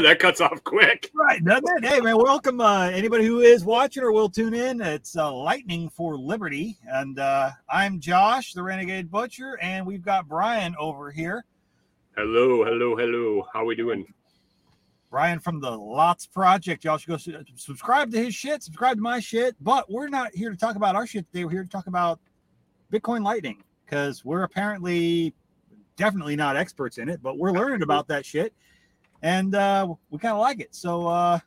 that cuts off quick. Right, doesn't it? Hey, man, welcome uh, anybody who is watching or will tune in. It's uh, Lightning for Liberty, and uh, I'm Josh, the Renegade Butcher, and we've got Brian over here. Hello, hello, hello. How we doing? Brian from the Lots Project. Y'all should go su- subscribe to his shit, subscribe to my shit. But we're not here to talk about our shit today. We're here to talk about Bitcoin Lightning because we're apparently definitely not experts in it, but we're learning about that shit and uh, we kind of like it. So uh,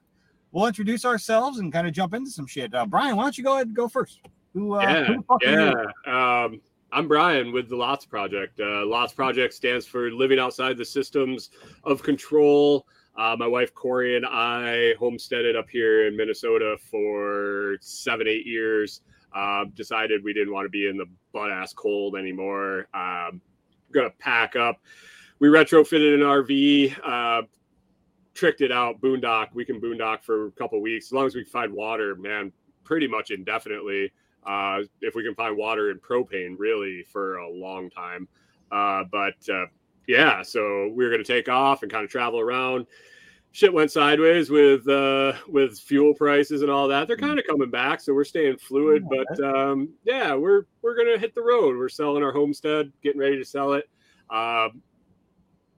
we'll introduce ourselves and kind of jump into some shit. Uh, Brian, why don't you go ahead and go first? Who, uh, yeah, who the fuck are you? yeah. Um, I'm Brian with the Lots Project. Uh, Lots Project stands for living outside the systems of control. Uh, my wife Corey and I homesteaded up here in Minnesota for seven, eight years. Uh, decided we didn't want to be in the butt ass cold anymore. Um, gonna pack up. We retrofitted an RV, uh, tricked it out, boondock. We can boondock for a couple weeks as long as we find water, man. Pretty much indefinitely. Uh, if we can find water and propane, really for a long time. Uh, but uh, yeah, so we were going to take off and kind of travel around. Shit went sideways with uh, with fuel prices and all that. They're kind of coming back, so we're staying fluid. But um, yeah, we're we're gonna hit the road. We're selling our homestead, getting ready to sell it.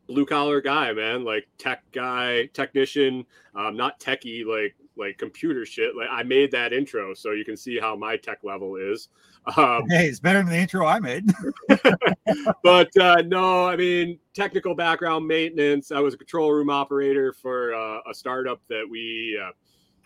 Blue collar guy, man, like tech guy, technician, um, not techie, like like computer shit. Like I made that intro, so you can see how my tech level is. Um, Hey, it's better than the intro I made. but uh, no, I mean technical background, maintenance. I was a control room operator for uh, a startup that we uh,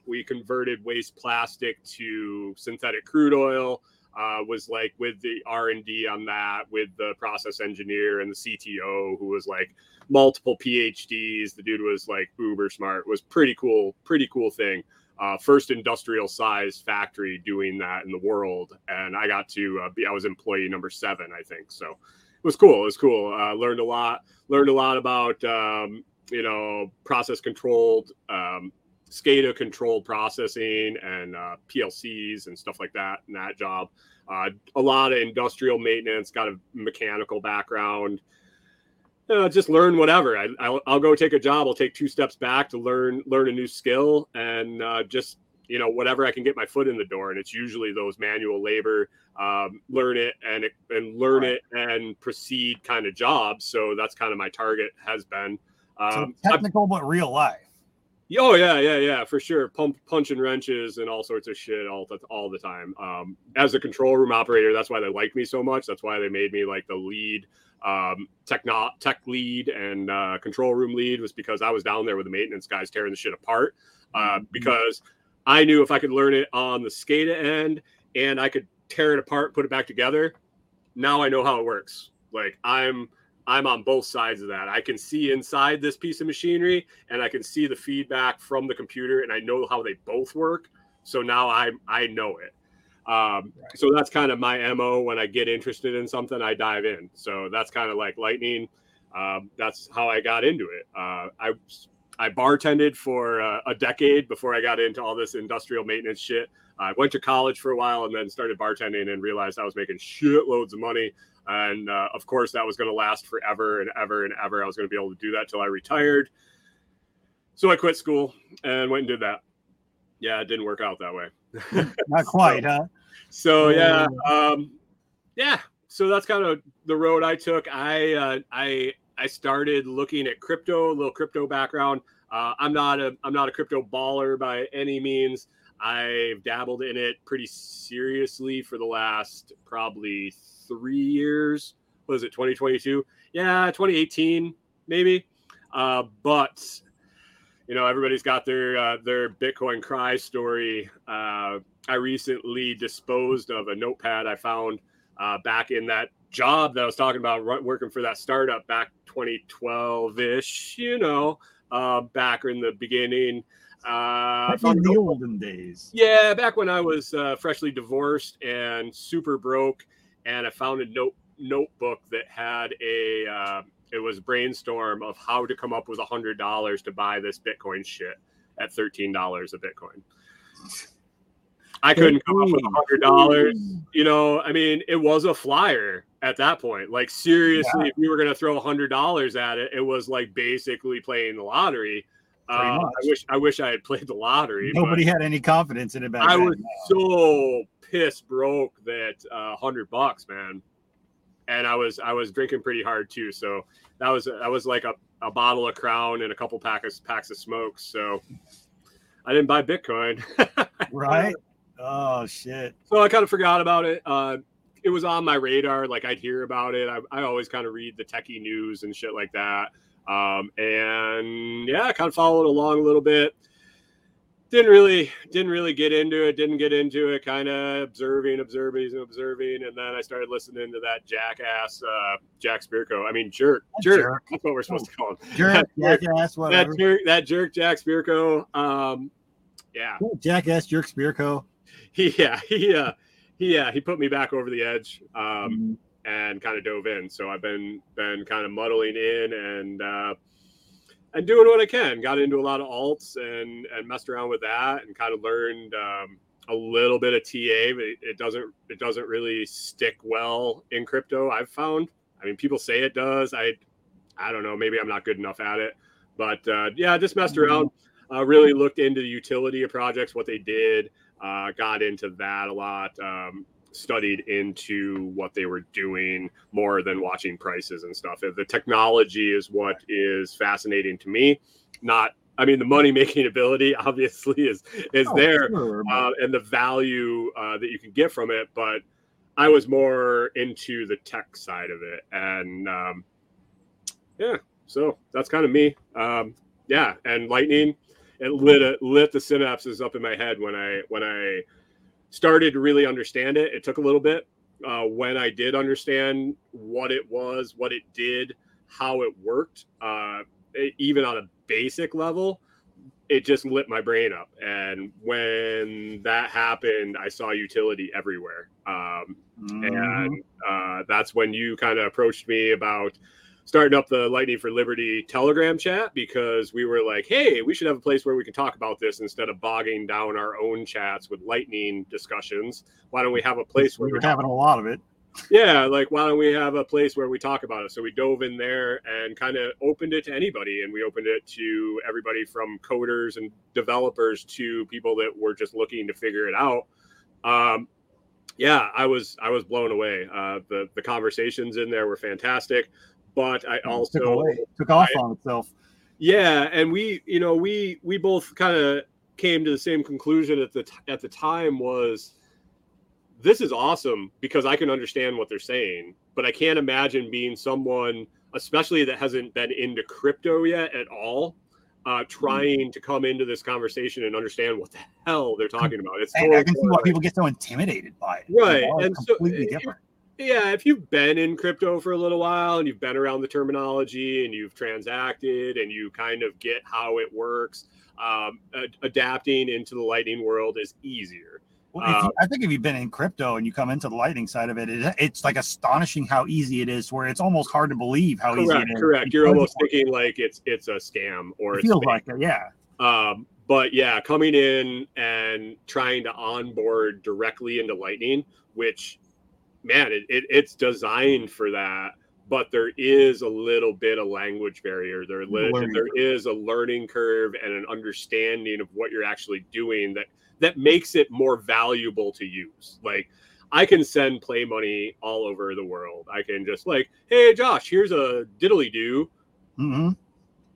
we converted waste plastic to synthetic crude oil. Uh, was like with the R and D on that, with the process engineer and the CTO, who was like multiple PhDs. The dude was like uber smart. Was pretty cool, pretty cool thing. Uh, first industrial size factory doing that in the world, and I got to uh, be. I was employee number seven, I think. So it was cool. It was cool. Uh, learned a lot. Learned a lot about um, you know process controlled, um, SCADA controlled processing and uh, PLCs and stuff like that in that job. Uh, a lot of industrial maintenance. Got a mechanical background. Uh, just learn whatever. I, I'll, I'll go take a job. I'll take two steps back to learn learn a new skill and uh, just you know whatever I can get my foot in the door. And it's usually those manual labor, um, learn it and and learn Right. it and proceed kind of jobs. So that's kind of my target has been. so Um, I- technical but real life. Oh yeah, yeah, yeah, for sure. Pump, punching wrenches and all sorts of shit all the all the time. Um, as a control room operator, that's why they like me so much. That's why they made me like the lead um, techno tech lead and uh, control room lead was because I was down there with the maintenance guys tearing the shit apart. Uh, because I knew if I could learn it on the SCADA end and I could tear it apart, put it back together. Now I know how it works. Like I'm I'm on both sides of that. I can see inside this piece of machinery and I can see the feedback from the computer and I know how they both work. So now I I know it. Um, so that's kind of my mo when I get interested in something, I dive in. So that's kind of like lightning. Um, that's how I got into it. Uh, I I bartended for uh, a decade before I got into all this industrial maintenance shit. I went to college for a while and then started bartending and realized I was making shitloads of money. And uh, of course, that was going to last forever and ever and ever. I was going to be able to do that till I retired. So I quit school and went and did that. Yeah, it didn't work out that way. Not quite, huh? So yeah, um, yeah. So that's kind of the road I took. I uh, I I started looking at crypto, a little crypto background. Uh, I'm not a I'm not a crypto baller by any means. I've dabbled in it pretty seriously for the last probably three years. What is it 2022? Yeah, 2018 maybe. Uh, but you know everybody's got their uh, their Bitcoin cry story. Uh, I recently disposed of a notepad I found uh, back in that job that I was talking about, working for that startup back 2012 ish. You know, uh, back in the beginning. Uh, Back in the olden days. yeah, back when I was uh, freshly divorced and super broke, and I found a note notebook that had a uh, it was brainstorm of how to come up with a hundred dollars to buy this Bitcoin shit at thirteen dollars a Bitcoin. I couldn't come up with a hundred dollars. You know, I mean, it was a flyer at that point. Like seriously, if we were gonna throw a hundred dollars at it, it was like basically playing the lottery. Uh, I wish I wish I had played the lottery. Nobody had any confidence in it back I then. was so pissed broke that uh, hundred bucks, man. And I was I was drinking pretty hard too, so that was that was like a, a bottle of Crown and a couple packs packs of smokes. So I didn't buy Bitcoin. right? Oh shit! So I kind of forgot about it. Uh, it was on my radar. Like I'd hear about it. I, I always kind of read the techie news and shit like that. Um, and yeah, I kind of followed along a little bit. Didn't really, didn't really get into it. Didn't get into it. Kind of observing, observing, observing, and then I started listening to that jackass uh, Jack Spirko. I mean, jerk, jerk, jerk. That's what we're supposed to call him. Jerk, That jerk, jackass, whatever. that jerk, that jerk, Jack Spirko. Um, yeah, Jackass, jerk, Spirko. he, yeah, he, uh, he, yeah, he put me back over the edge. Um, Mm, and kind of dove in. So I've been been kind of muddling in and uh, and doing what I can. Got into a lot of alts and and messed around with that and kind of learned um, a little bit of TA. But it, it doesn't it doesn't really stick well in crypto. I've found. I mean, people say it does. I I don't know. Maybe I'm not good enough at it. But uh, yeah, just messed around. Uh, really looked into the utility of projects, what they did. Uh, got into that a lot. Um, studied into what they were doing more than watching prices and stuff. The technology is what is fascinating to me. Not, I mean, the money making ability obviously is is Oh, there, sure, uh, and the value uh, that you can get from it. But I was more into the tech side of it, and um, yeah, so that's kind of me. Um, yeah, and lightning, it lit it lit the synapses up in my head when I when I started to really understand it. It took a little bit. Uh, when I did understand what it was, what it did, how it worked, uh, e- even on a basic level, it just lit my brain up. And when that happened, I saw utility everywhere. Um, Mhm. and uh, that's when you kind of approached me about starting up the Lightning for Liberty Telegram chat because we were like, hey, we should have a place where we can talk about this instead of bogging down our own chats with Lightning discussions. Why don't we have a place where we we were having a lot of it. yeah, like why don't we have a place where we talk about it? So we dove in there and kind of opened it to anybody, and we opened it to everybody from coders and developers to people that were just looking to figure it out. Um, yeah, I was I was blown away. Uh, the the conversations in there were fantastic, but I took, also away, took off on itself. yeah, and we, you know, we we both kind of came to the same conclusion at the t- at the time was this is awesome because I can understand what they're saying, but I can't imagine being someone, especially that hasn't been into crypto yet at all, uh, trying to come into this conversation and understand what the hell they're talking about. It's And I can see why people get so intimidated by it. Right, and completely if- different. Yeah, if you've been in crypto for a little while and you've been around the terminology and you've transacted and you kind of get how it works, um, ad- adapting into the Lightning world is easier. Well, if you, I think if you've been in crypto and you come into the lightning side of it, it, it's like astonishing how easy it is. Where it's almost hard to believe how easy Correct, it is. correct. You're almost thinking like it's it's a scam or It it's feels like it, yeah. Um, but yeah, coming in and trying to onboard directly into Lightning, which man, it, it, it's designed for that. But there is a little bit of language barrier. There, Learning there is a learning curve and an understanding of what you're actually doing that that makes it more valuable to use. Like I can send play money all over the world. I can just like, hey Josh, here's a diddly do hmm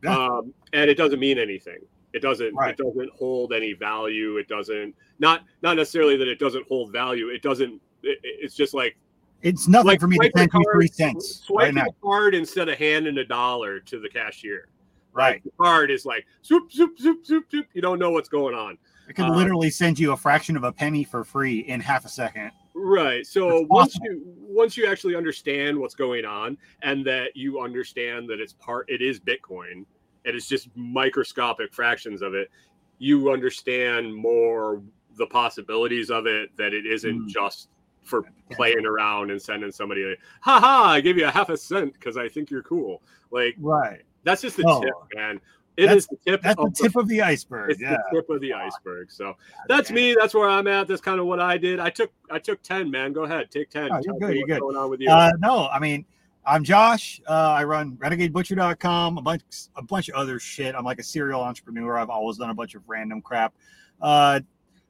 Yeah. um, and it doesn't mean anything. It doesn't. Right. It doesn't hold any value. It doesn't. Not not necessarily that it doesn't hold value. It doesn't. It, it's just like It's nothing like for me to swipe send you three cents Swiping right a card instead of handing a dollar to the cashier. Right. The card is like zoop zoop zoop zoop zoop. You don't know what's going on. It can Uh, literally send you a fraction of a penny for free in half a second. Right. So That's once awesome. you once you actually understand what's going on and that you understand that it's part it is Bitcoin and it's just microscopic fractions of it, you understand more the possibilities of it that it isn't Mm. just for playing around and sending somebody like, ha ha, I give you a half a cent because I think you're cool. Like Right. that's just the No. tip, man. It is the tip That's the of tip of the iceberg. it's Yeah. the tip of the iceberg. So that's me. That's where I'm at. That's kind of what I did. I took I took ten, man. Go ahead, take ten. Oh, you're Tell good, you're good. going on with you? Uh, no, I mean, I'm Josh. Uh, I run RenegadeButcher.com, a bunch, a bunch of other shit. I'm like a serial entrepreneur. I've always done a bunch of random crap. Uh,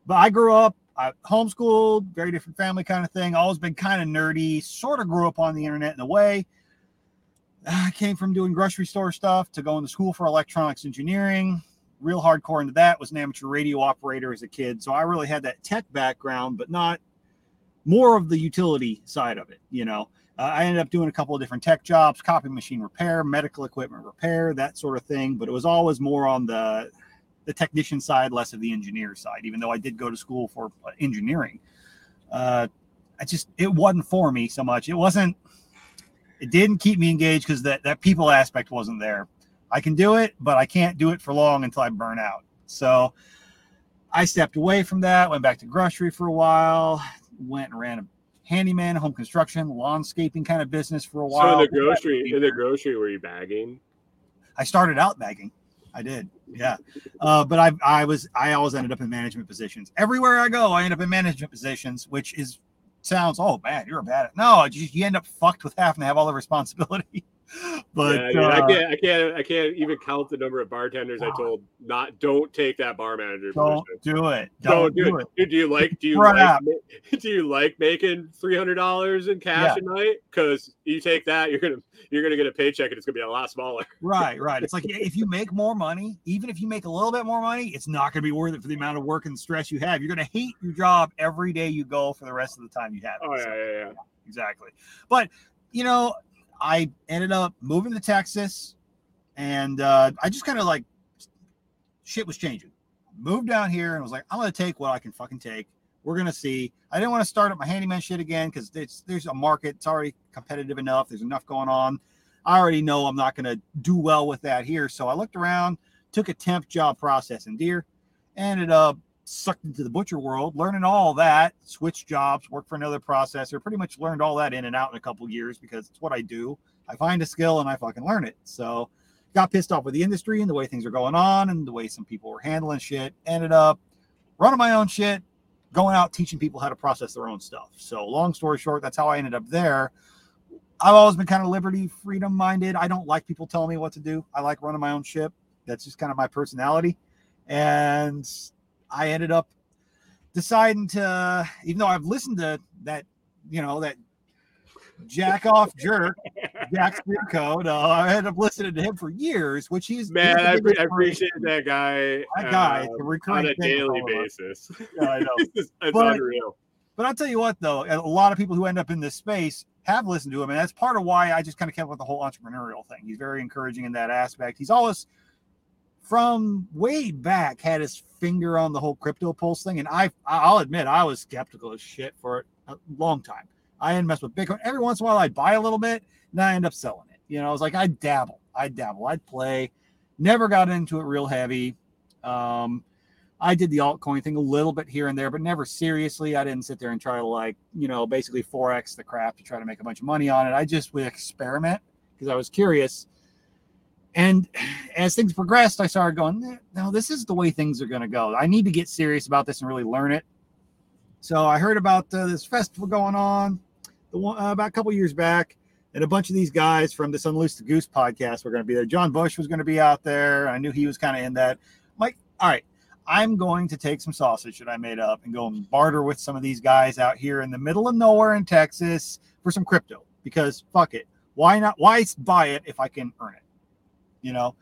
but I grew up, I homeschooled, very different family kind of thing. Always been kind of nerdy. Sort of grew up on the internet in a way. I came from doing grocery store stuff to going to school for electronics engineering. Real hardcore into that. Was an amateur radio operator as a kid, so I really had that tech background, but not more of the utility side of it. You know, uh, I ended up doing a couple of different tech jobs, copy machine repair, medical equipment repair, that sort of thing. But it was always more on the the technician side, less of the engineer side. Even though I did go to school for uh, engineering, uh, I just it wasn't for me so much. It wasn't it didn't keep me engaged because that, that people aspect wasn't there. I can do it, but I can't do it for long until I burn out. So I stepped away from that, went back to grocery for a while, went and ran a handyman, home construction, lawnscaping kind of business for a while. So in the grocery, in the grocery, were you bagging? I started out bagging. I did, yeah. Uh, but I, I was, I always ended up in management positions. Everywhere I go, I end up in management positions, which is sounds, oh man, you're a bad. No, you, you end up fucked with having to have all the responsibility. but yeah, I, mean, uh, I, can't, I can't, I can't even count the number of bartenders I told not don't take that bar manager. Don't position. do it. Don't, don't do, do it. it. Do you like? Do you like? Do you like making three hundred dollars in cash yeah. a night? Because you take that, you're gonna you're gonna get a paycheck, and it's gonna be a lot smaller. Right, right. It's like if you make more money, even if you make a little bit more money, it's not gonna be worth it for the amount of work and stress you have. You're gonna hate your job every day you go for the rest of the time you have. It. Oh yeah, so, yeah, yeah. Exactly. But you know, I ended up moving to Texas, and uh, I just kind of like shit was changing. Moved down here and was like, I'm gonna take what I can fucking take. We're gonna see. I didn't want to start up my handyman shit again because there's a market. It's already competitive enough. There's enough going on. I already know I'm not gonna do well with that here. So I looked around, took a temp job processing deer, ended up sucked into the butcher world, learning all that, switched jobs, worked for another processor, pretty much learned all that in and out in a couple years because it's what I do. I find a skill and I fucking learn it. So got pissed off with the industry and the way things are going on and the way some people were handling shit. Ended up running my own shit, going out teaching people how to process their own stuff. So long story short, that's how I ended up there. I've always been kind of liberty, freedom minded. I don't like people telling me what to do. I like running my own ship. That's just kind of my personality. And I ended up deciding to, even though I've listened to that, you know, that jack off jerk, Jack Spirko. Uh, I ended up listening to him for years, which he's man. I, I, appreciate that guy. That guy, uh, on a daily basis. Yeah, I know. it's but, unreal. But I'll tell you what, though, a lot of people who end up in this space have listened to him, and that's part of why I just kind of kept with the whole entrepreneurial thing. He's very encouraging in that aspect. He's always from way back had his finger on the whole crypto pulse thing. And I, I'll admit, I was skeptical as shit for a long time. I didn't mess with Bitcoin. Every once in a while, I'd buy a little bit, and I end up selling it. You know, I was like, I'd dabble, I'd dabble, I'd play. Never got into it real heavy. Um, I did the altcoin thing a little bit here and there, but never seriously. I didn't sit there and try to like, you know, basically forex the crap to try to make a bunch of money on it. I just would experiment because I was curious and as things progressed, I started going, no, this is the way things are going to go. I need to get serious about this and really learn it. So I heard about uh, this festival going on the one, uh, about a couple years back, and a bunch of these guys from this Unloose the Goose podcast were going to be there. John Bush was going to be out there. I knew he was kind of in that. I'm like, all right, I'm going to take some sausage that I made up and go and barter with some of these guys out here in the middle of nowhere in Texas for some crypto because fuck it. Why not? Why buy it if I can earn it? You know.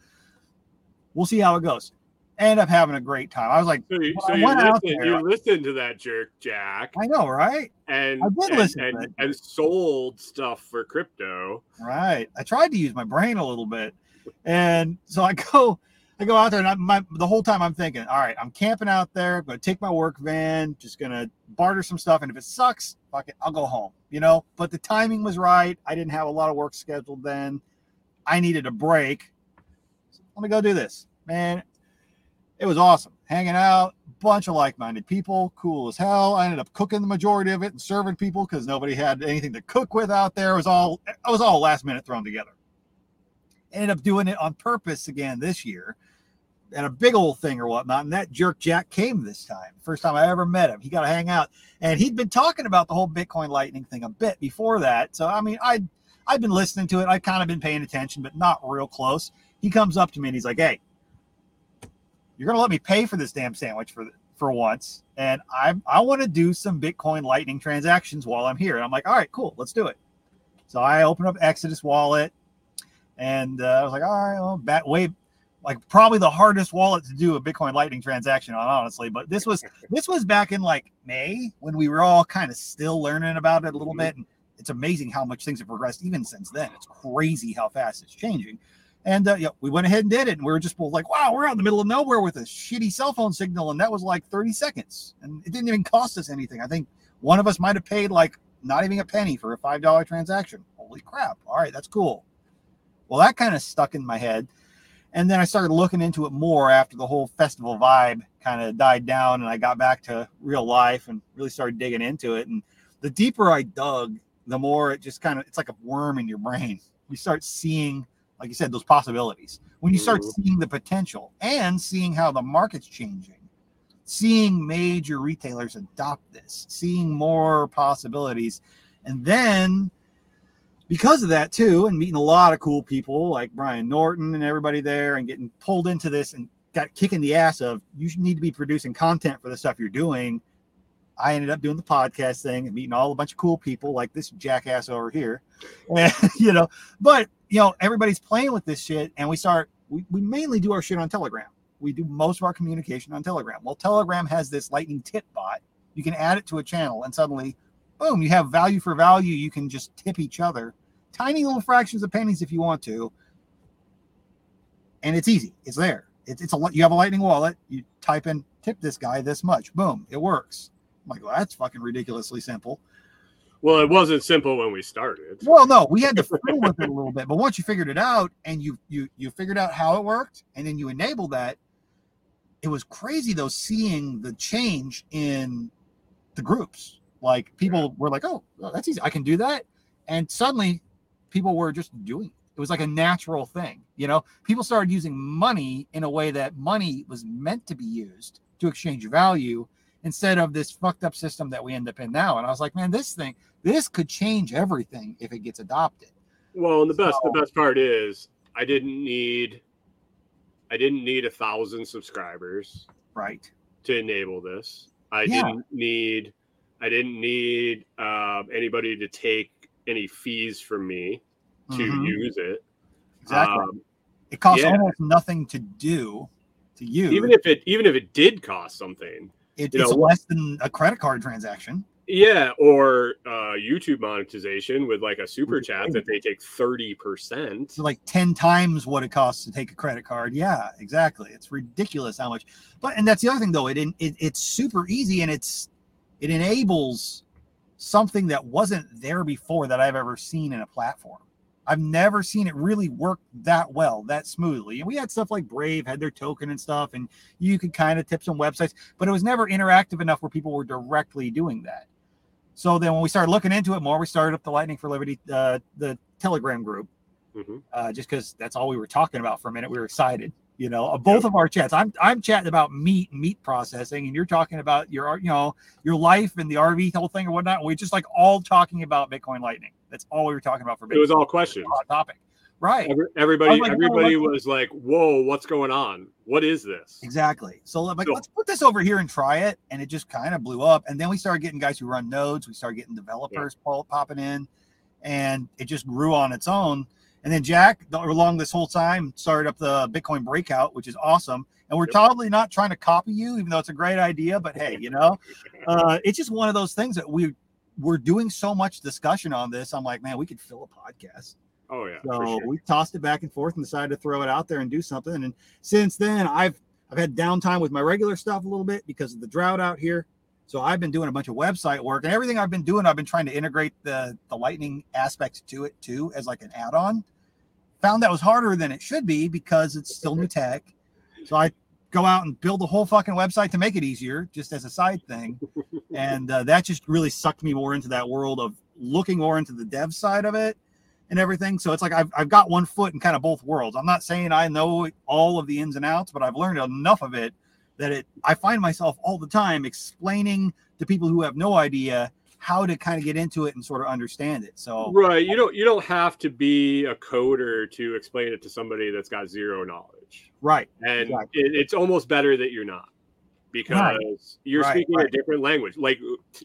We'll see how it goes. End up having a great time. I was like, so you, so you, listen, you listened to that jerk, Jack. I know, right? And I did and, listen and, and sold stuff for crypto. Right. I tried to use my brain a little bit, and so I go, I go out there, and I, my the whole time I'm thinking, all right, I'm camping out there. I'm gonna take my work van, just gonna barter some stuff, and if it sucks, fuck it, I'll go home. You know. But the timing was right. I didn't have a lot of work scheduled then. I needed a break let me go do this. Man, it was awesome. Hanging out, bunch of like-minded people, cool as hell. I ended up cooking the majority of it and serving people because nobody had anything to cook with out there. It was all it was all last minute thrown together. Ended up doing it on purpose again this year at a big old thing or whatnot. And that jerk Jack came this time. First time I ever met him. He got to hang out. And he'd been talking about the whole Bitcoin Lightning thing a bit before that. So I mean, I I've been listening to it. I've kind of been paying attention, but not real close. He comes up to me and he's like, "Hey, you're gonna let me pay for this damn sandwich for for once, and I I want to do some Bitcoin Lightning transactions while I'm here." And I'm like, "All right, cool, let's do it." So I open up Exodus Wallet, and uh, I was like, "All right, well, back way." Like probably the hardest wallet to do a Bitcoin Lightning transaction on, honestly. But this was this was back in like May when we were all kind of still learning about it a little Mhm. bit. And it's amazing how much things have progressed even since then. It's crazy how fast it's changing. And uh, yeah, we went ahead and did it. And we were just both like, wow, we're out in the middle of nowhere with a shitty cell phone signal. And that was like 30 seconds. And it didn't even cost us anything. I think one of us might have paid like not even a penny for a $5 transaction. Holy crap. All right, that's cool. Well, that kind of stuck in my head. And then I started looking into it more after the whole festival vibe kind of died down and I got back to real life and really started digging into it. And the deeper I dug, the more it just kind of it's like a worm in your brain. You start seeing, like you said, those possibilities. When you start Mhm. seeing the potential and seeing how the market's changing, seeing major retailers adopt this, seeing more possibilities, and then because of that too, and meeting a lot of cool people like Brian Norton and everybody there, and getting pulled into this and got kicking the ass of you need to be producing content for the stuff you're doing. I ended up doing the podcast thing and meeting all a bunch of cool people like this jackass over here. And, you know, but you know, everybody's playing with this shit, and we start we, we mainly do our shit on Telegram. We do most of our communication on Telegram. Well, Telegram has this lightning tip bot. You can add it to a channel, and suddenly, boom, you have value for value. You can just tip each other tiny little fractions of pennies if you want to. And it's easy. It's there. It's, it's a you have a lightning wallet. You type in tip this guy this much. Boom, it works. Like, well, that's fucking ridiculously simple. Well, it wasn't simple when we started. Well, no, we had to fiddle with it a little bit, but once you figured it out and you you you figured out how it worked, and then you enabled that, it was crazy though seeing the change in the groups. Like people were like, "Oh, well, that's easy. I can do that," and suddenly people were just doing it. It was like a natural thing, you know. People started using money in a way that money was meant to be used to exchange value instead of this fucked up system that we end up in now. And I was like, man, this thing, this could change everything if it gets adopted. Well, and the best the best part is I didn't need I didn't need a thousand subscribers Right. to enable this. I Yeah. didn't need I didn't need um, anybody to take any fees from me to Mhm. use it. Exactly. Um, it costs yeah. almost nothing to do to use. even if it even if it did cost something, it, it's know, less than a credit card transaction. yeah, or uh, YouTube monetization with like a super chat that they take thirty percent. It's like 10 times what it costs to take a credit card. Yeah, exactly. It's ridiculous how much. But and that's the other thing though. It, it it's super easy and it's it enables something that wasn't there before that I've ever seen in a platform. I've never seen it really work that well, that smoothly. And we had stuff like Brave had their token and stuff, and you could kind of tip some websites, but it was never interactive enough where people were directly doing that. So then when we started looking into it more, we started up the Lightning for Liberty, uh, the Telegram group Mhm. uh, just because that's all we were talking about for a minute. We were excited, you know. Both of our chats. I'm I'm chatting about meat meat processing, and you're talking about your you know your life and the RV whole thing or whatnot. we're just like all talking about Bitcoin Lightning. That's all we were talking about for Bitcoin. It was all questions. hot topic, right? Every- Everybody, like, everybody what- was like, "Whoa, what's going on? What is this?" Exactly. So I'm like, So- let's put this over here and try it, and it just kind of blew up. And then we started getting guys who run nodes. We started getting developers pop- popping in, and it just grew on its own. And then Jack, along this whole time, started up the Bitcoin Breakout, which is awesome. And we're totally not trying to copy you, even though it's a great idea. But hey, you know, uh, it's just one of those things that we we're doing so much discussion on this. I'm like, man, we could fill a podcast. Oh yeah, So sure. we tossed it back and forth and decided to throw it out there and do something. And since then, I've I've had downtime with my regular stuff a little bit because of the drought out here. So I've been doing a bunch of website work and everything I've been doing, I've been trying to integrate the the lightning aspects to it too as like an add-on. Found that was harder than it should be because it's still new tech. So I go out and build a whole fucking website to make it easier, just as a side thing. and uh, that just really sucked me more into that world of looking more into the dev side of it and everything. So it's like I've, I've got one foot in kind of both worlds. I'm not saying I know all of the ins and outs, but I've learned enough of it that it I find myself all the time explaining to people who have no idea how to kind of get into it and sort of understand it. So right, you don't you don't have to be a coder to explain it to somebody that's got zero knowledge. Right. And exactly. it, it's almost better that you're not because right. you're right, speaking right. a different language, like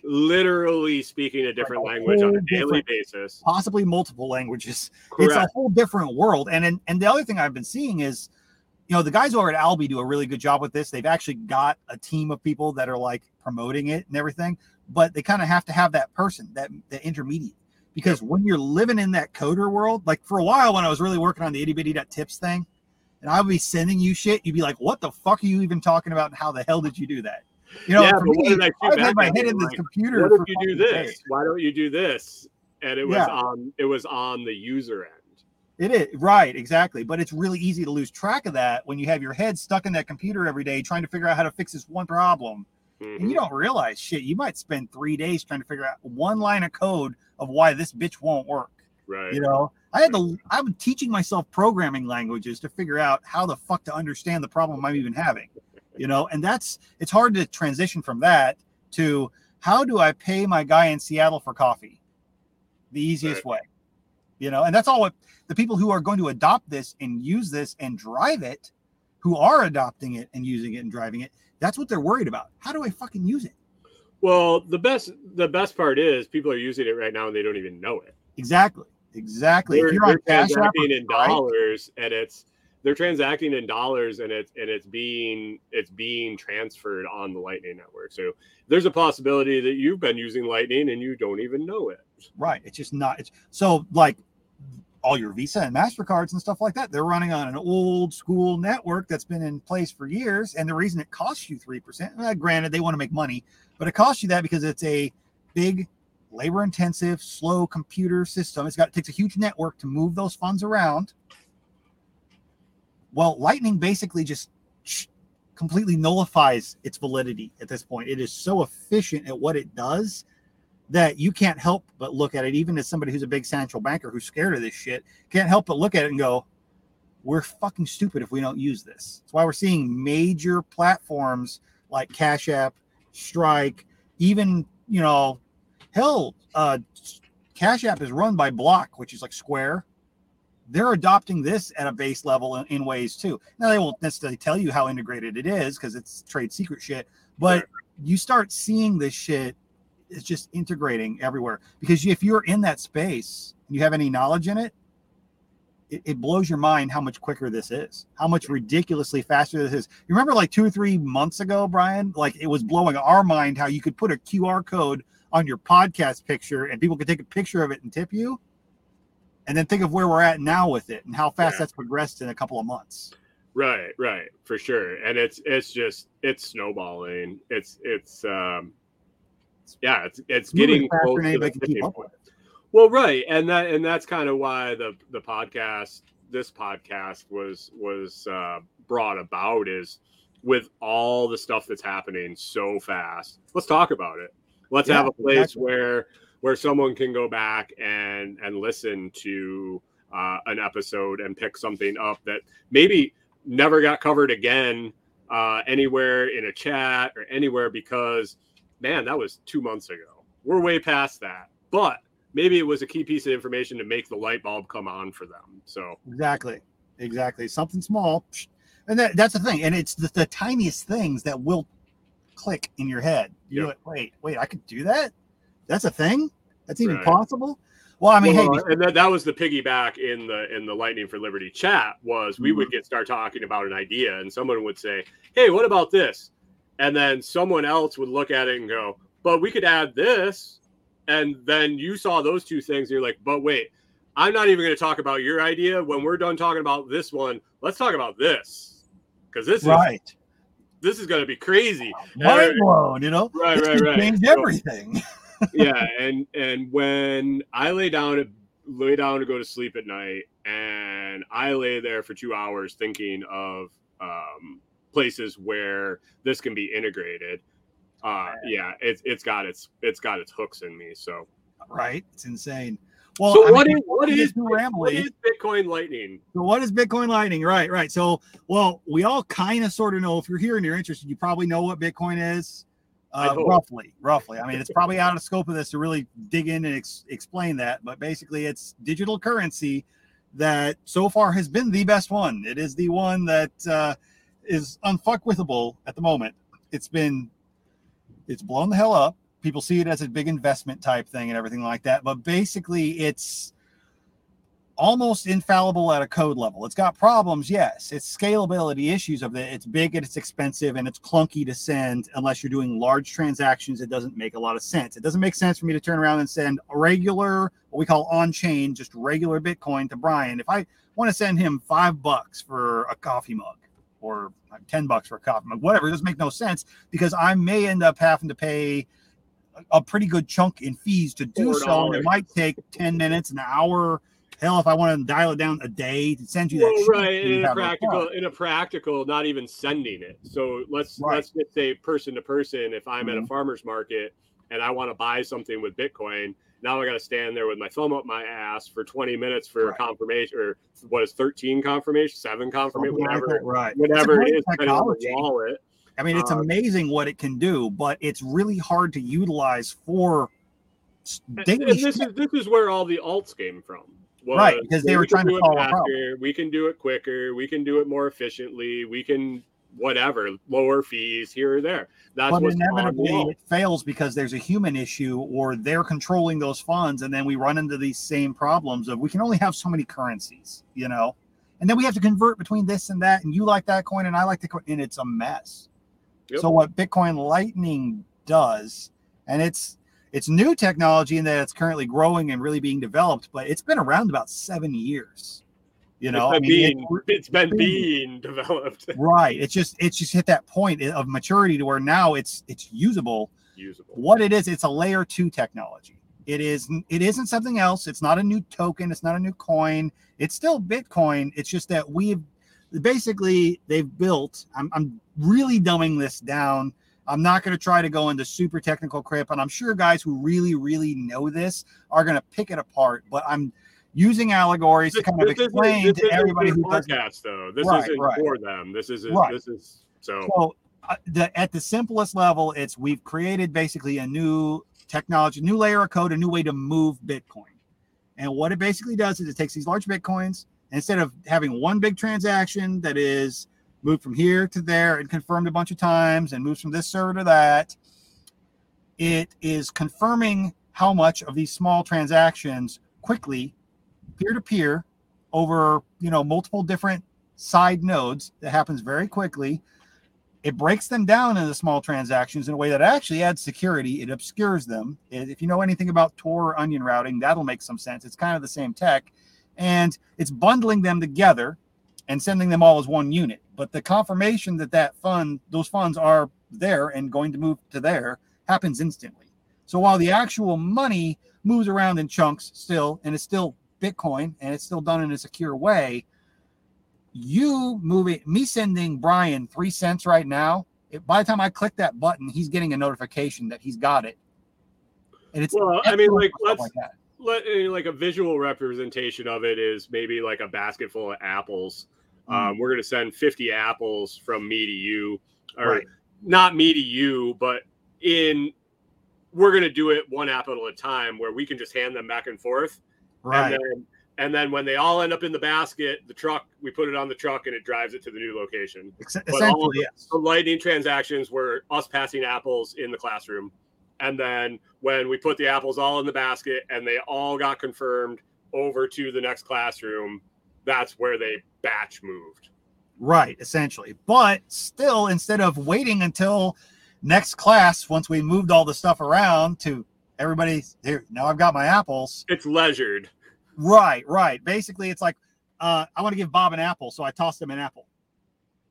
literally speaking a different language on a daily basis, possibly multiple languages. Correct. It's a whole different world. And and, and the other thing I've been seeing is, you know, the guys over at Alby do a really good job with this. They've actually got a team of people that are like promoting it and everything, but they kind of have to have that person, that the intermediate. Because when you're living in that coder world, like for a while when I was really working on the itty bitty tips thing, and I would be sending you shit, you'd be like, "What the fuck are you even talking about? And how the hell did you do that?" You know, yeah, me, I've had my head in this like, computer. What if you do this? Days. Why don't you do this? And it was yeah. on it was on the user end. It is right, exactly. But it's really easy to lose track of that when you have your head stuck in that computer every day trying to figure out how to fix this one problem. Mm-hmm. And you don't realize shit. You might spend three days trying to figure out one line of code of why this bitch won't work. Right. You know, I had to, I'm teaching myself programming languages to figure out how the fuck to understand the problem I'm even having. You know, and that's, it's hard to transition from that to how do I pay my guy in Seattle for coffee? The easiest right. way. You know, and that's all what the people who are going to adopt this and use this and drive it, who are adopting it and using it and driving it, that's what they're worried about. How do I fucking use it? Well, the best the best part is people are using it right now and they don't even know it. Exactly. Exactly. They're, they're transacting in dollars and it's they're transacting in dollars and it's and it's being it's being transferred on the Lightning network. So there's a possibility that you've been using Lightning and you don't even know it. Right. It's just not it's so like all your Visa and MasterCards and stuff like that, they're running on an old school network that's been in place for years. And the reason it costs you 3%, well, uh, granted, they want to make money, but it costs you that because it's a big, labor intensive, slow computer system. It's got, it takes a huge network to move those funds around. Well, Lightning basically just completely nullifies its validity at this point. It is so efficient at what it does that you can't help but look at it, even as somebody who's a big central banker who's scared of this shit, can't help but look at it and go, we're fucking stupid if we don't use this. That's why we're seeing major platforms like Cash App, Strike, even, you know, hell, uh, Cash App is run by Block, which is like Square. They're adopting this at a base level in, in ways too. Now, they won't necessarily tell you how integrated it is because it's trade secret shit, but you start seeing this shit it's just integrating everywhere because if you're in that space and you have any knowledge in it, it, it, blows your mind how much quicker this is, how much ridiculously faster this is. You remember like two or three months ago, Brian, like it was blowing our mind how you could put a QR code on your podcast picture and people could take a picture of it and tip you. And then think of where we're at now with it and how fast yeah. that's progressed in a couple of months. Right, right, for sure. And it's it's just it's snowballing. It's it's um yeah, it's it's getting close to the point. Well, right, and that and that's kind of why the the podcast, this podcast was was uh, brought about is with all the stuff that's happening so fast. Let's talk about it. Let's yeah, have a place exactly. where where someone can go back and and listen to uh, an episode and pick something up that maybe never got covered again uh, anywhere in a chat or anywhere because man, that was two months ago. We're way past that. But maybe it was a key piece of information to make the light bulb come on for them. So exactly, exactly, something small, and that, that's the thing. And it's the, the tiniest things that will click in your head. You yep. wait, wait, I could do that. That's a thing. That's even right. possible. Well, I mean, well, hey, and that, that was the piggyback in the in the Lightning for Liberty chat was we mm-hmm. would get start talking about an idea, and someone would say, "Hey, what about this?" And then someone else would look at it and go, "But we could add this," and then you saw those two things, and you're like, "But wait, I'm not even going to talk about your idea. When we're done talking about this one, let's talk about this because this right. is this is going to be crazy, mind blown. You know, right, right, right. Change everything. yeah, and and when I lay down lay down to go to sleep at night, and I lay there for two hours thinking of um, places where this can be integrated. Uh yeah it's it's got its it's got its hooks in me so. Right it's insane. Well so what, mean, is, what, is, what is bitcoin lightning? So what is bitcoin lightning? Right right. So well we all kind of sort of know if you're here and you're interested you probably know what bitcoin is Uh, roughly, roughly. I mean, it's probably out of scope of this to really dig in and ex- explain that, but basically, it's digital currency that so far has been the best one. It is the one that uh, is unfuckwithable at the moment. It's been, it's blown the hell up. People see it as a big investment type thing and everything like that, but basically, it's almost infallible at a code level. It's got problems, yes. It's scalability issues of it. It's big and it's expensive and it's clunky to send unless you're doing large transactions. It doesn't make a lot of sense. It doesn't make sense for me to turn around and send a regular, what we call on chain, just regular Bitcoin to Brian. If I want to send him five bucks for a coffee mug or 10 bucks for a coffee mug, whatever, it doesn't make no sense because I may end up having to pay a pretty good chunk in fees to do so. It might take 10 minutes, an hour Hell, if I want to dial it down a day to send you that, well, right? In a practical, in a practical, not even sending it. So let's right. let's just say person to person. If I'm mm-hmm. at a mm-hmm. farmer's market and I want to buy something with Bitcoin, now I got to stand there with my thumb up my ass for 20 minutes for right. confirmation, or what is 13 confirmation, seven confirmation, whatever, like right? Whatever it is, technology. wallet. I mean, it's um, amazing what it can do, but it's really hard to utilize for daily. And this is this is where all the alts came from was right because they were trying to solve faster, We can do it quicker. We can do it more efficiently. We can whatever lower fees here or there. That's but inevitably it fails because there's a human issue or they're controlling those funds, and then we run into these same problems of we can only have so many currencies, you know, and then we have to convert between this and that, and you like that coin and I like the coin, and it's a mess. Yep. So what Bitcoin Lightning does, and it's it's new technology in that it's currently growing and really being developed, but it's been around about seven years. You know, it's been, I mean, being, it, it's been being developed. right. It's just it's just hit that point of maturity to where now it's it's usable. Usable. What it is, it's a layer two technology. It is it isn't something else. It's not a new token. It's not a new coin. It's still Bitcoin. It's just that we've basically they've built. I'm, I'm really dumbing this down I'm not going to try to go into super technical crap, and I'm sure guys who really, really know this are going to pick it apart. But I'm using allegories this, to kind of explain to everybody who does podcast, though. This right, isn't right. for them. This is right. this is so. So uh, the, at the simplest level, it's we've created basically a new technology, a new layer of code, a new way to move Bitcoin. And what it basically does is it takes these large Bitcoins instead of having one big transaction that is moved from here to there and confirmed a bunch of times and moves from this server to that. It is confirming how much of these small transactions quickly, peer to peer, over you know multiple different side nodes that happens very quickly. It breaks them down into small transactions in a way that actually adds security. It obscures them. If you know anything about Tor or onion routing, that'll make some sense. It's kind of the same tech, and it's bundling them together and sending them all as one unit. But the confirmation that that fund, those funds are there and going to move to there happens instantly. So while the actual money moves around in chunks still, and it's still Bitcoin and it's still done in a secure way, you moving me sending Brian three cents right now. It, by the time I click that button, he's getting a notification that he's got it. And it's well, I mean, like let's like, let, like a visual representation of it is maybe like a basket full of apples um, mm. we're going to send 50 apples from me to you, or right. not me to you, but in we're going to do it one apple at a time where we can just hand them back and forth. Right. And then, and then when they all end up in the basket, the truck, we put it on the truck and it drives it to the new location. Essentially, yes. The lightning transactions were us passing apples in the classroom. And then when we put the apples all in the basket and they all got confirmed over to the next classroom, that's where they batch moved. Right, essentially. But still, instead of waiting until next class, once we moved all the stuff around to everybody here, now I've got my apples. It's leisured. Right, right. Basically, it's like uh, I want to give Bob an apple, so I toss him an apple.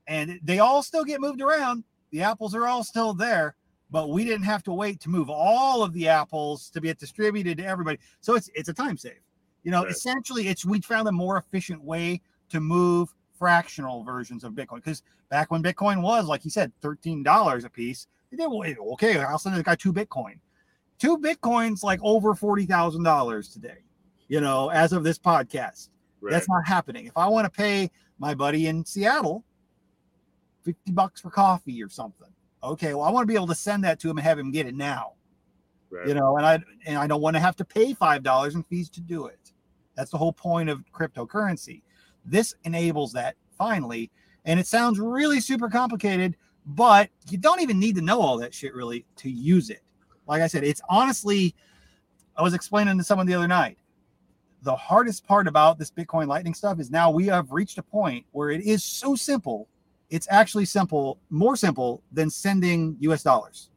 And they all still get moved around. The apples are all still there, but we didn't have to wait to move all of the apples to be distributed to everybody. So it's it's a time save. You know, right. essentially, it's we found a more efficient way to move fractional versions of Bitcoin because back when Bitcoin was, like you said, thirteen dollars a piece, they did well, okay. I'll send the guy two Bitcoin. Two Bitcoins like over forty thousand dollars today. You know, as of this podcast, right. that's not happening. If I want to pay my buddy in Seattle fifty bucks for coffee or something, Okay, well, I want to be able to send that to him and have him get it now. Right. You know, and I and I don't want to have to pay five dollars in fees to do it. That's the whole point of cryptocurrency. This enables that finally, and it sounds really super complicated, but you don't even need to know all that shit really to use it. Like I said, it's honestly, I was explaining to someone the other night. The hardest part about this Bitcoin Lightning stuff is now we have reached a point where it is so simple. It's actually simple, more simple than sending US dollars.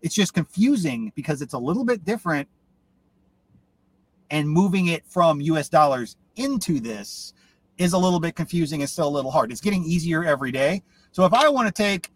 It's just confusing because it's a little bit different. And moving it from US dollars into this is a little bit confusing and still a little hard. It's getting easier every day. So if I want to take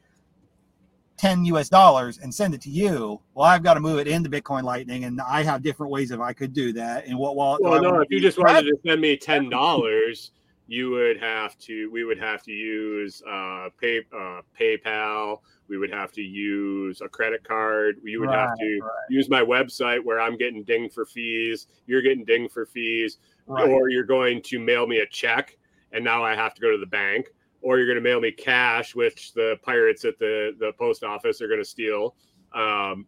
10 US dollars and send it to you, well, I've got to move it into Bitcoin Lightning, and I have different ways if I could do that. And what wallet? Well, no, if you just wanted to send me ten dollars, you would have to. We would have to use uh, pay uh, PayPal. We would have to use a credit card. You would have to right. use my website where I'm getting dinged for fees. You're getting dinged for fees, Right. or you're going to mail me a check, and now I have to go to the bank. Or you're going to mail me cash, which the pirates at the the post office are going to steal. Um,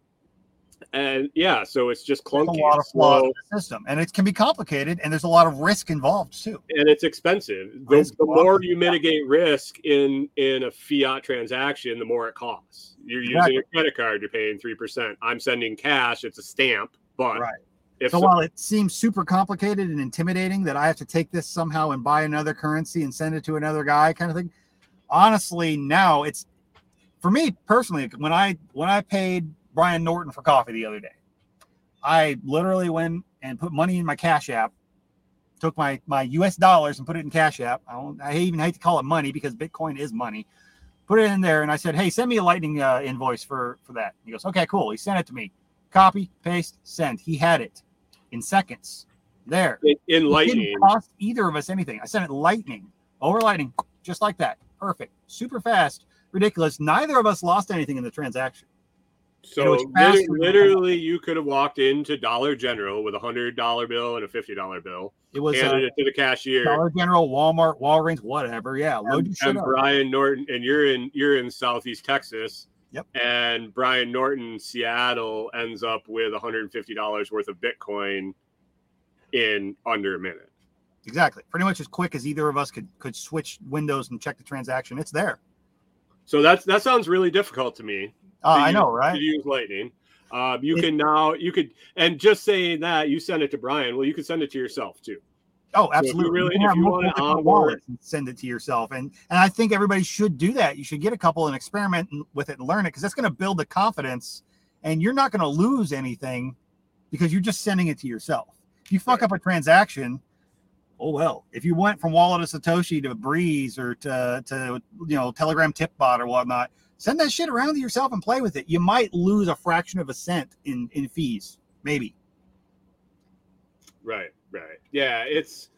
and yeah, so it's just There's a lot of flaws slow. in the system, and it can be complicated, and there's a lot of risk involved too. and it's expensive. The, the more you mitigate risk in in a fiat transaction, the more it costs. You're Exactly. using a credit card, you're paying three percent. I'm sending cash; it's a stamp. But Right. If So so- while it seems super complicated and intimidating that I have to take this somehow and buy another currency and send it to another guy, kind of thing, honestly, now it's for me personally. When I when I paid Brian Norton for coffee the other day, I literally went and put money in my Cash App, took my my U.S. dollars and put it in Cash App. I, don't, I even hate to call it money because Bitcoin is money. Put it in there, and I said, "Hey, send me a Lightning uh, invoice for for that." He goes, "Okay, cool." He sent it to me. Copy, paste, send. He had it in seconds. There. in, in It Lightning, didn't cost either of us anything. I sent it lightning over lightning, just like that. Perfect. Super fast. Ridiculous. Neither of us lost anything in the transaction. so it was lit- literally, you could have walked into Dollar General with a hundred dollar bill and a fifty dollar bill, It was handed uh, it to the cashier. Dollar General, Walmart, Walgreens, whatever. Yeah, load your shit and up. Brian Norton, and you're in you're in Southeast Texas. Yep. And Brian Norton, Seattle, ends up with 150 dollars worth of Bitcoin in under a minute. Exactly. Pretty much as quick as either of us could could switch windows and check the transaction. It's there. So that's that sounds really difficult to me. Uh, to I use- know, To right? use Lightning, um, you It- can now you could and just saying that you send it to Brian. Well, you could send it to yourself too. Oh, you absolutely. really- can if you onboard- and send it to yourself, and and I think everybody should do that. You should get a couple and experiment with it and learn it because that's going to build the confidence, and you're not going to lose anything because you're just sending it to yourself. If you fuck Right. up a transaction, oh well. If you went from Wallet to Satoshi to Breeze or to to you know Telegram tip bot or whatnot, send that shit around to yourself and play with it. You might lose a fraction of a cent in in fees, maybe. Right, right. Yeah, it's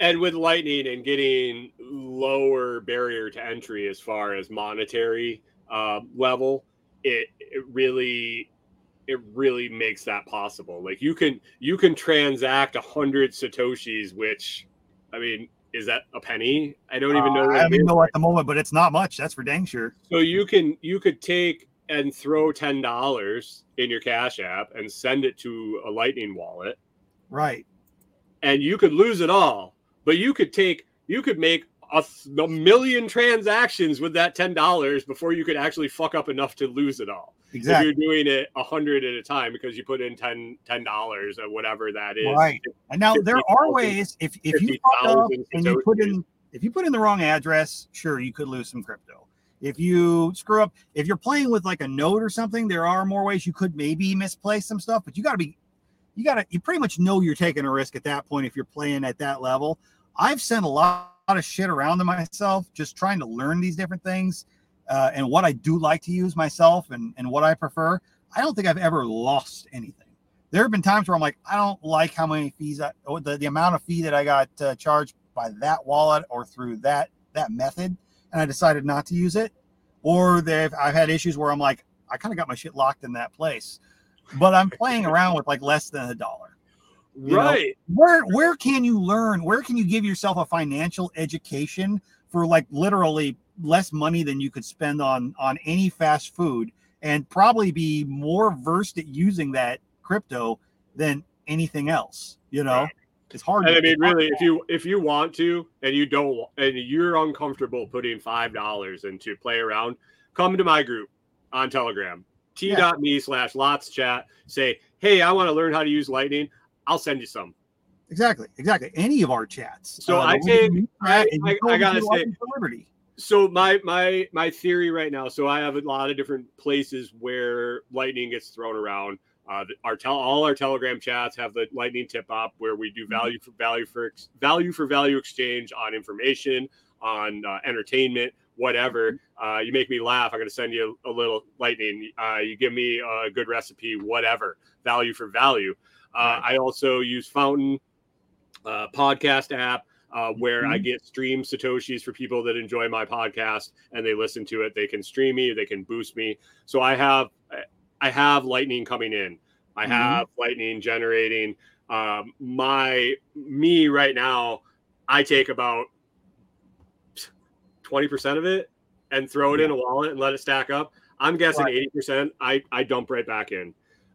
and with Lightning and getting lower barrier to entry as far as monetary uh, level, it it really it really makes that possible. Like you can you can transact a hundred satoshis, which I mean, is that a penny? I don't even know. Uh, I don't even know at the moment, but it's not much. That's for dang sure. So you can you could take and throw ten dollars in your Cash App and send it to a Lightning wallet Right. and you could lose it all, but you could take you could make a, a million transactions with that ten dollars before you could actually fuck up enough to lose it all. Exactly. If you're doing it a hundred at a time because you put in 10 dollars or whatever that is. Right. And now there are 50,000 ways if if you fuck up and you put in if you put in the wrong address, sure you could lose some crypto. If you screw up, if you're playing with like a node or something, there are more ways you could maybe misplace some stuff, but you got to be you got to you pretty much know you're taking a risk at that point if you're playing at that level. I've sent a lot, of shit around to myself just trying to learn these different things uh, and what I do like to use myself and and what I prefer. I don't think I've ever lost anything. There have been times where I'm like, I don't like how many fees, I, or the, the amount of fee that I got uh, charged by that wallet or through that that method, and I decided not to use it. Or they've I've had issues where I'm like, I kind of got my shit locked in that place, but I'm playing around with like less than a dollar. you know, Right. Where where can you learn? Where can you give yourself a financial education for like literally less money than you could spend on on any fast food and probably be more versed at using that crypto than anything else. You know, Right. it's hard. And I mean, really, if you if you want to, and you don't, and you're uncomfortable putting five dollars into play around, come to my group on Telegram, t.me slash lots chat. Say, hey, I want to learn how to use Lightning. I'll send you some. exactly, exactly. Any of our chats. So Uh, I take- I- I- I gotta for Liberty. So my my my theory right now. So I have a lot of different places where Lightning gets thrown around. Uh, our tel- all our Telegram chats have the Lightning tip up where we do value for value for ex- value for value exchange on information, on uh, entertainment, whatever. Uh, you make me laugh. I'm going to send you a, little Lightning. Uh, you give me a good recipe, whatever. Value for value. Uh, I also use Fountain uh, podcast app uh, where I get stream satoshis for people that enjoy my podcast and they listen to it. They can stream me, they can boost me. So I have I have lightning coming in. I Mhm. have lightning generating. Um, my me right now, I take about twenty percent of it and throw it in a wallet and let it stack up. I'm guessing Right. eighty percent. I I dump right back in.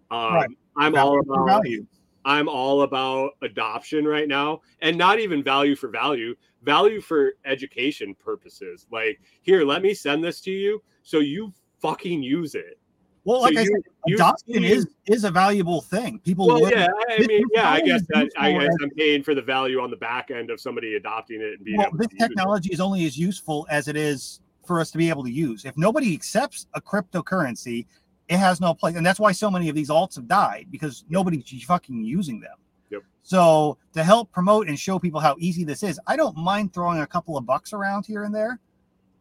Um, Right. I'm all Value about value. I'm all about adoption right now and not even value for value, value for education purposes. Like, here, let me send this to you so you fucking use it. Well, So like I you- said, adoption is is a valuable thing. People Well, yeah, I mean, yeah, I guess that I guess I'm paying for the value on the back end of somebody adopting it and being well, able this to use it. technology is only as useful as it is for us to be able to use. If nobody accepts a cryptocurrency, it has no place, and that's why so many of these alts have died because nobody's fucking using them. Yep. So to help promote and show people how easy this is, I don't mind throwing a couple of bucks around here and there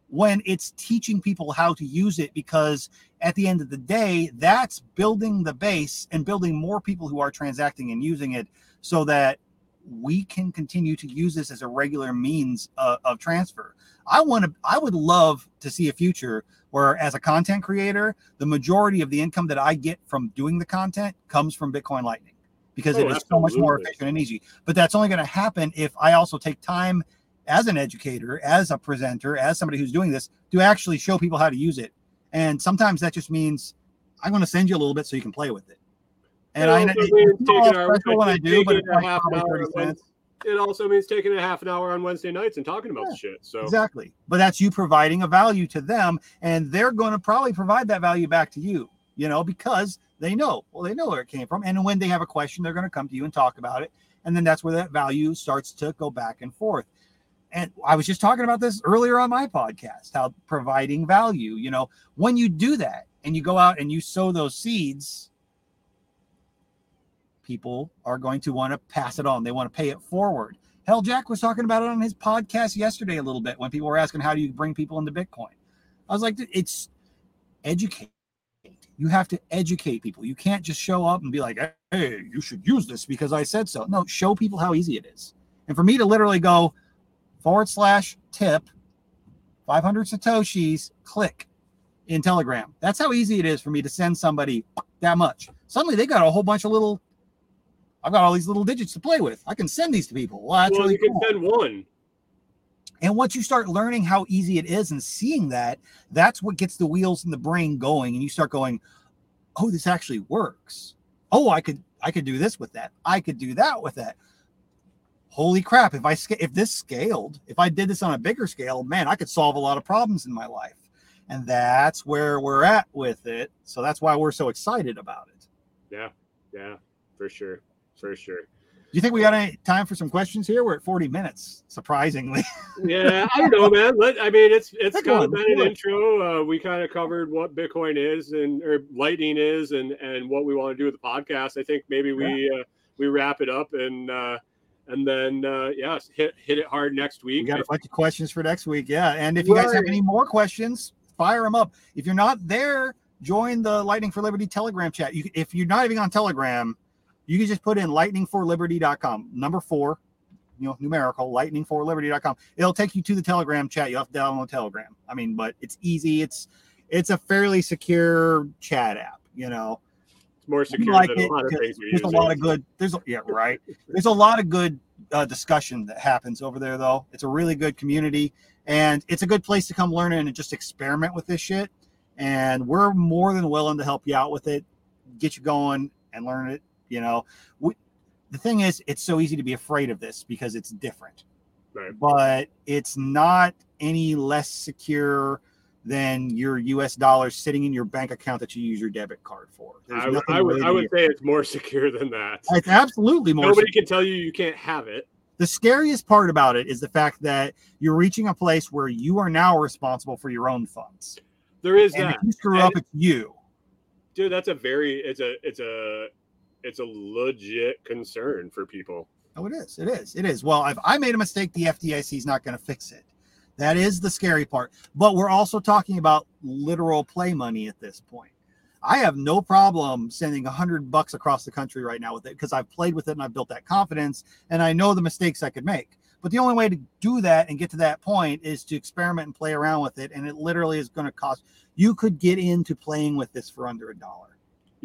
when it's teaching people how to use it because at the end of the day that's building the base and building more people who are transacting and using it so that we can continue to use this as a regular means of, of transfer. I want to i would love to see a future where as a content creator the majority of the income that i get from doing the content comes from bitcoin lightning because Oh, it is so much more efficient and easy. But that's only going to happen if i also take time as an educator, as a presenter, as somebody who's doing this to actually show people how to use it. And sometimes that just means I'm going to send you a little bit so you can play with it. And I, It know also it's means taking our- when I do, but it's a like half an hour 30 on. It also means taking a half an hour on Wednesday nights and talking about Yeah, the shit. So Exactly. But that's you providing a value to them, and they're going to probably provide that value back to you, you know, because they know, well, they know where it came from. And when they have a question, they're going to come to you and talk about it. And then that's where that value starts to go back and forth. And I was just talking about this earlier on my podcast, how providing value, you know, when you do that and you go out and you sow those seeds, people are going to want to pass it on. They want to pay it forward. Hell, Jack was talking about it on his podcast yesterday a little bit when people were asking, How do you bring people into Bitcoin? I was like, It's educate. You have to educate people. You can't just show up and be like, Hey, you should use this because I said so. No, show people how easy it is. And for me to literally go forward slash tip 500 Satoshis, click in Telegram. That's how easy it is for me to send somebody that much. Suddenly they got a whole bunch of little, I've got all these little digits to play with. I can send these to people. Well, that's well, really you can send one. And once you start learning how easy it is and seeing that, that's what gets the wheels in the brain going. And you start going, oh, this actually works. Oh, I could I could do this with that. I could do that with that. Holy crap! If I if this scaled, if I did this on a bigger scale, man, I could solve a lot of problems in my life. And that's where we're at with it. So that's why we're so excited about it. Yeah, yeah, for sure, for sure. Do you think we got any time for some questions here? We're at 40 minutes, surprisingly. Yeah, I don't know, man. Let, I mean, it's it's kind of been an intro. Uh, we kind of covered what Bitcoin is and or Lightning is, and and what we want to do with the podcast. I think maybe we uh, we wrap it up and uh, and then uh, yeah, hit hit it hard next week. We week. got a bunch of questions for next week. Yeah. And if you guys have any more questions, fire them up. If you're not there, join the Lightning for Liberty Telegram chat. You, if you're not even on Telegram, you can just put in lightningforliberty.com, number four, you know, numerical, lightningforliberty.com. It'll take you to the Telegram chat. You have to download Telegram. I mean, but it's easy. It's it's a fairly secure chat app, you know. It's more secure like than it a lot of things there's a lot of good there's a, yeah right there's a lot of good uh, discussion that happens over there though it's a really good community And it's a good place to come learn and just experiment with this shit. And we're more than willing to help you out with it, get you going and learn it. You know, we, the thing is, it's so easy to be afraid of this because it's different, Right. but it's not any less secure than your US dollars sitting in your bank account that you use your debit card for. There's I, I would I would say it's more secure than that. it's absolutely more Nobody can tell you you can't have it. the scariest part about it is the fact that you're reaching a place where you are now responsible for your own funds. There is And that. if you screw And- up, it's you. dude that's a very it's a it's a it's a legit concern for people Oh, it is. It is. It is. Well, if I made a mistake, the FDIC is not going to fix it. That is the scary part. But we're also talking about literal play money at this point. I have no problem sending a hundred bucks across the country right now with it because I've played with it and I've built that confidence and I know the mistakes I could make. But the only way to do that and get to that point is to experiment and play around with it. And it literally is going to cost you could get into playing with this for under a dollar.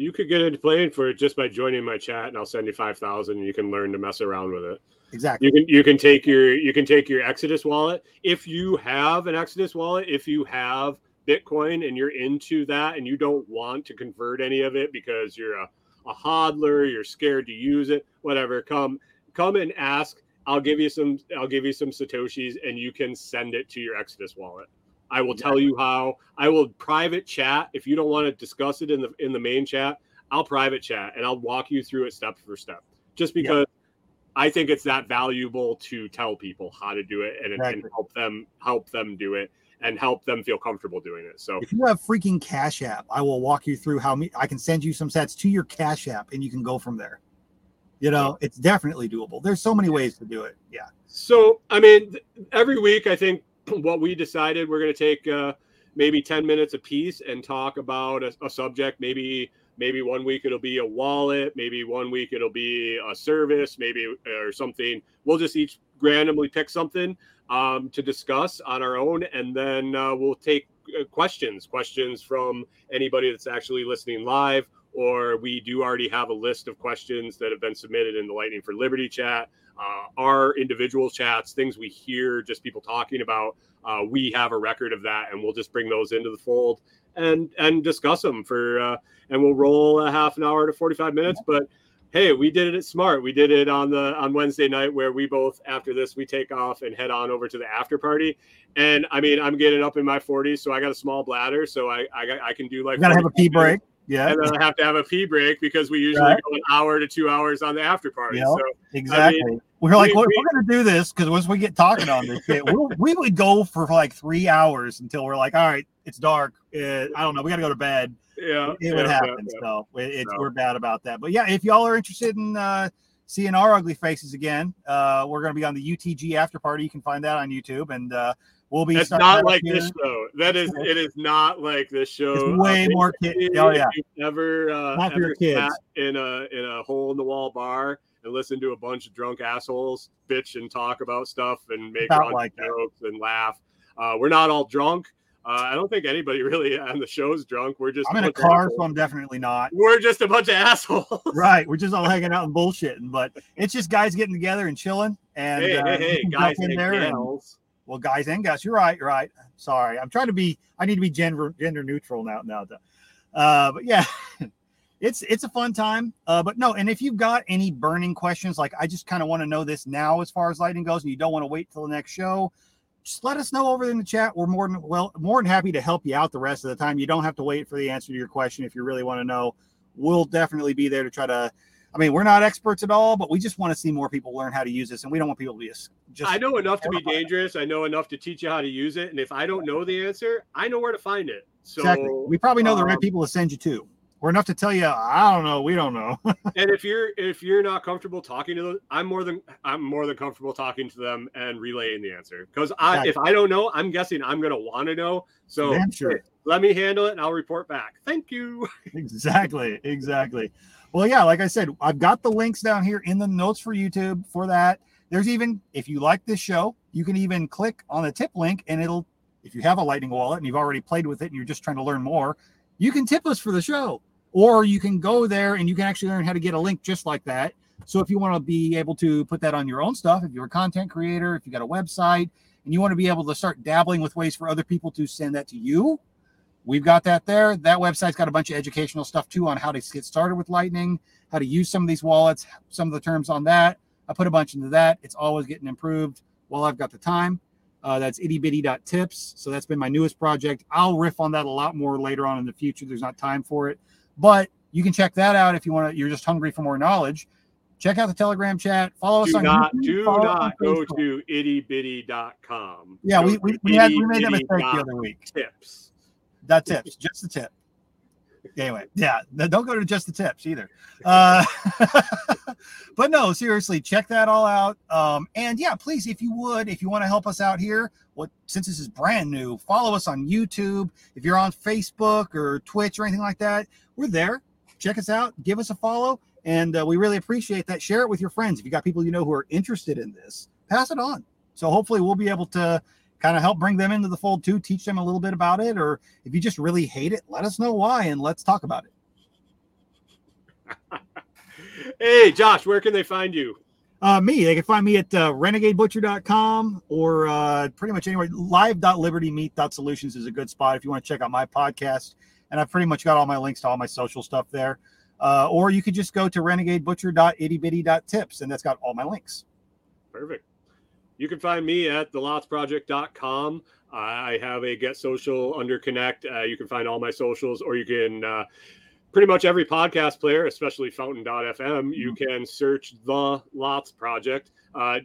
You could get into playing for it just by joining my chat and i'll send you 5000 and you can learn to mess around with it. Exactly. you can you can take your you can take your exodus wallet. If you have an exodus wallet if you have bitcoin and you're into that and you don't want to convert any of it because you're a, a hodler you're scared to use it whatever come come and ask. I'll give you some i'll give you some satoshis and you can send it to your exodus wallet i will tell you how i will private chat if you don't want to discuss it in the in the main chat i'll private chat and i'll walk you through it step for step just Yeah. because I think it's that valuable to tell people how to do it and, and help them help them do it and help them feel comfortable doing it. So If you have freaking Cash App, I will walk you through how me I can send you some sats to your Cash App and you can go from there. You know, it's definitely doable. There's so many ways to do it. Yeah. so I mean every week I think what we decided we're going to take uh, maybe 10 minutes a piece and talk about a, a subject. Maybe maybe one week it'll be a wallet maybe one week it'll be a service maybe or something. We'll just each randomly pick something um, to discuss on our own and then uh, we'll take uh, questions questions from anybody that's actually listening live or we do already have a list of questions that have been submitted in the lightning for liberty chat uh, our individual chats things we hear just people talking about uh, we have a record of that and we'll just bring those into the fold and and discuss them for uh, and we'll roll a half an hour to 45 minutes. But hey we did it smart. We did it on the on wednesday night where we both after this we take off and head on over to the after party. And i mean i'm getting up in my 40s so i got a small bladder so i i, got- I can do like You gotta have a 45 pee break. Yeah. and then i have to have a pee break because we usually Right. go an hour to two hours on the after party Yep. so Exactly. we're like, we- if we- we're gonna do this because once we get talking on this shit, we'll, we would go for like three hours until we're like, all right, it's dark. Uh, I don't know. We gotta go to bed. yeah it would yeah, happen. yeah, yeah. So it, it's So- we're bad about that. But yeah, if y'all are interested in uh, seeing our ugly faces again, uh, we're going to be on the UTG after party. You can find that on YouTube, and uh, we'll be. It's not like here. this show. That is, it is not like this show. It's way Uh, more kid- basically, oh, yeah. Ever, uh, Not ever kids. sat in a in a hole in the wall bar and listen to a bunch of drunk assholes bitch and talk about stuff and make like that. jokes and laugh. Uh, we're not all drunk. Uh, I don't think anybody really on the show's drunk. We're just I'm in a car, so I'm definitely not. We're just a bunch of assholes. Right, we're just all hanging out and bullshitting, but it's just guys getting together and chilling. And hey, uh, hey, hey, guys in there and- gals. Well, guys and gals, you're right. You're right. Sorry, I'm trying to be. I need to be gender gender neutral now. Now. Uh, but yeah, it's it's a fun time. Uh, but no, and if you've got any burning questions, like I just kind of want to know this now as far as Lightning goes, and you don't want to wait till the next show, just let us know over in the chat. We're more than well more than happy to help you out the rest of the time. You don't have to wait for the answer to your question if you really want to know. We'll definitely be there to try to. I mean, we're not experts at all, but we just want to see more people learn how to use this, and we don't want people to be just. I know enough to be dangerous. I know enough to teach you how to use it. And if I don't know the answer, I know where to find it. So exactly. We probably know the right um, people to send you to. We're enough to tell you. I don't know. We don't know. and if you're if you're not comfortable talking to them, I'm more than I'm more than comfortable talking to them and relaying the answer. Because I Exactly. if I don't know, I'm guessing I'm gonna want to know. So sure. let me handle it and I'll report back. Thank you. exactly. Exactly. Well, yeah. Like I said, I've got the links down here in the notes for YouTube for that. There's even if you like this show, you can even click on the tip link, and it'll. If you have a Lightning wallet and you've already played with it and you're just trying to learn more, you can tip us for the show, or you can go there and you can actually learn how to get a link just like that. So if you want to be able to put that on your own stuff, if you're a content creator, if you got a website, and you want to be able to start dabbling with ways for other people to send that to you, we've got that there. That website's got a bunch of educational stuff too on how to get started with Lightning, how to use some of these wallets, some of the terms on that. I put a bunch into that. It's always getting improved while I've got the time. Uh, that's itty bitty.tips. So that's been my newest project. I'll riff on that a lot more later on in the future. There's not time for it, but you can check that out if you want to. You're just hungry for more knowledge. Check out the Telegram chat. Follow us on not YouTube, do not go to ittybitty.com. Yeah, Go we, we, we, had, we made that mistake the other week. Tips. That tips, just the tip. Anyway, yeah, don't go to just the tips either. Uh, but no, seriously, check that all out. Um, and yeah, please, if you would, if you want to help us out here, what since this is brand new, follow us on YouTube. If you're on Facebook or Twitch or anything like that, we're there. Check us out, give us a follow, and uh, we really appreciate that. Share it with your friends. If you got people you know who are interested in this, pass it on. So hopefully, we'll be able to kind of help bring them into the fold too, teach them a little bit about it. Or if you just really hate it, let us know why and let's talk about it. Hey, Josh, where can they find you? Uh, me, they can find me at uh, renegadebutcher.com or uh, pretty much anywhere. Live.libertymeat.solutions is a good spot if you want to check out my podcast. And I've pretty much got all my links to all my social stuff there. Uh, or you could just go to renegadebutcher.ittybitty.tips and that's got all my links. Perfect. You can find me at thelotsproject.com. I have a Get Social under Connect. Uh, you can find all my socials, or you can uh, pretty much every podcast player, especially Fountain.fm, you can search the Lots Project. Uh,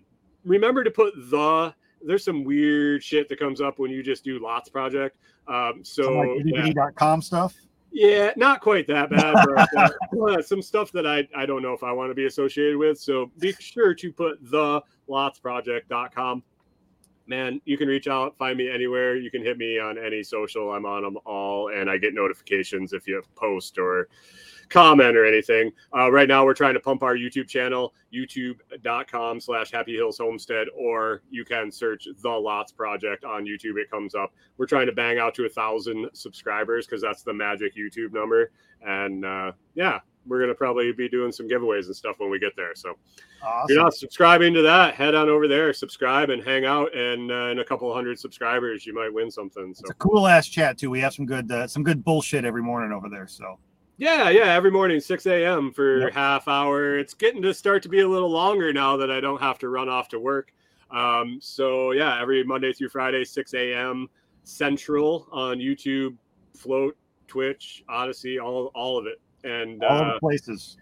remember to put the. There's some weird shit that comes up when you just do Lots Project. Um, so like yeah. stuff. Yeah, not quite that bad. But, uh, some stuff that I, I don't know if I want to be associated with. So be sure to put the lotsproject.com. Man, you can reach out, find me anywhere. You can hit me on any social. I'm on them all, and I get notifications if you post or comment or anything. Uh, right now, we're trying to pump our YouTube channel, youtube.com slash Happy Hills Homestead, or you can search The Lots Project on YouTube. It comes up. We're trying to bang out to a thousand subscribers because that's the magic YouTube number. And uh, yeah, we're going to probably be doing some giveaways and stuff when we get there. So if you're not subscribing to that, head on over there, subscribe, and hang out. And uh, in a couple hundred subscribers, you might win something. So It's a cool ass chat too. We have some good uh, some good bullshit every morning over there. So Yeah, yeah, every morning, 6 a.m. for Yep. half hour. It's getting to start to be a little longer now that I don't have to run off to work. Um, so yeah, every Monday through Friday, 6 a.m. Central on YouTube, Float, Twitch, Odysee, all all of it. And all uh, places.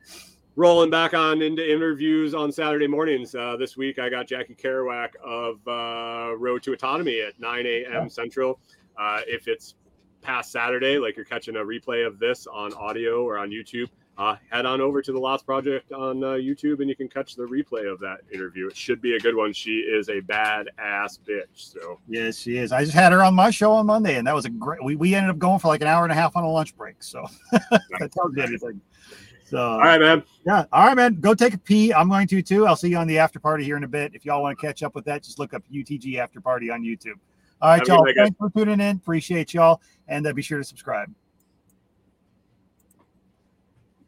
rolling back on into interviews on Saturday mornings. Uh, this week, I got Jackie Kerouac of uh, Road to Autonomy at 9 a.m. Yeah. Central. Uh, if it's past Saturday, like you're catching a replay of this on audio or on YouTube, uh, head on over to the Lots Project on uh, YouTube and you can catch the replay of that interview. It should be a good one. She is a bad ass bitch. So Yes, she is. I just had her on my show on Monday, and that was a great. We, we ended up going for like an hour and a half on a lunch break. So that tells you anything. So all right, man. yeah, all right, man. Go take a pee. I'm going to too. I'll see you on the after party here in a bit. If y'all want to catch up with that, just look up UTG after party on YouTube. All right, Have y'all. Thanks for tuning in. Appreciate y'all, and uh, be sure to subscribe.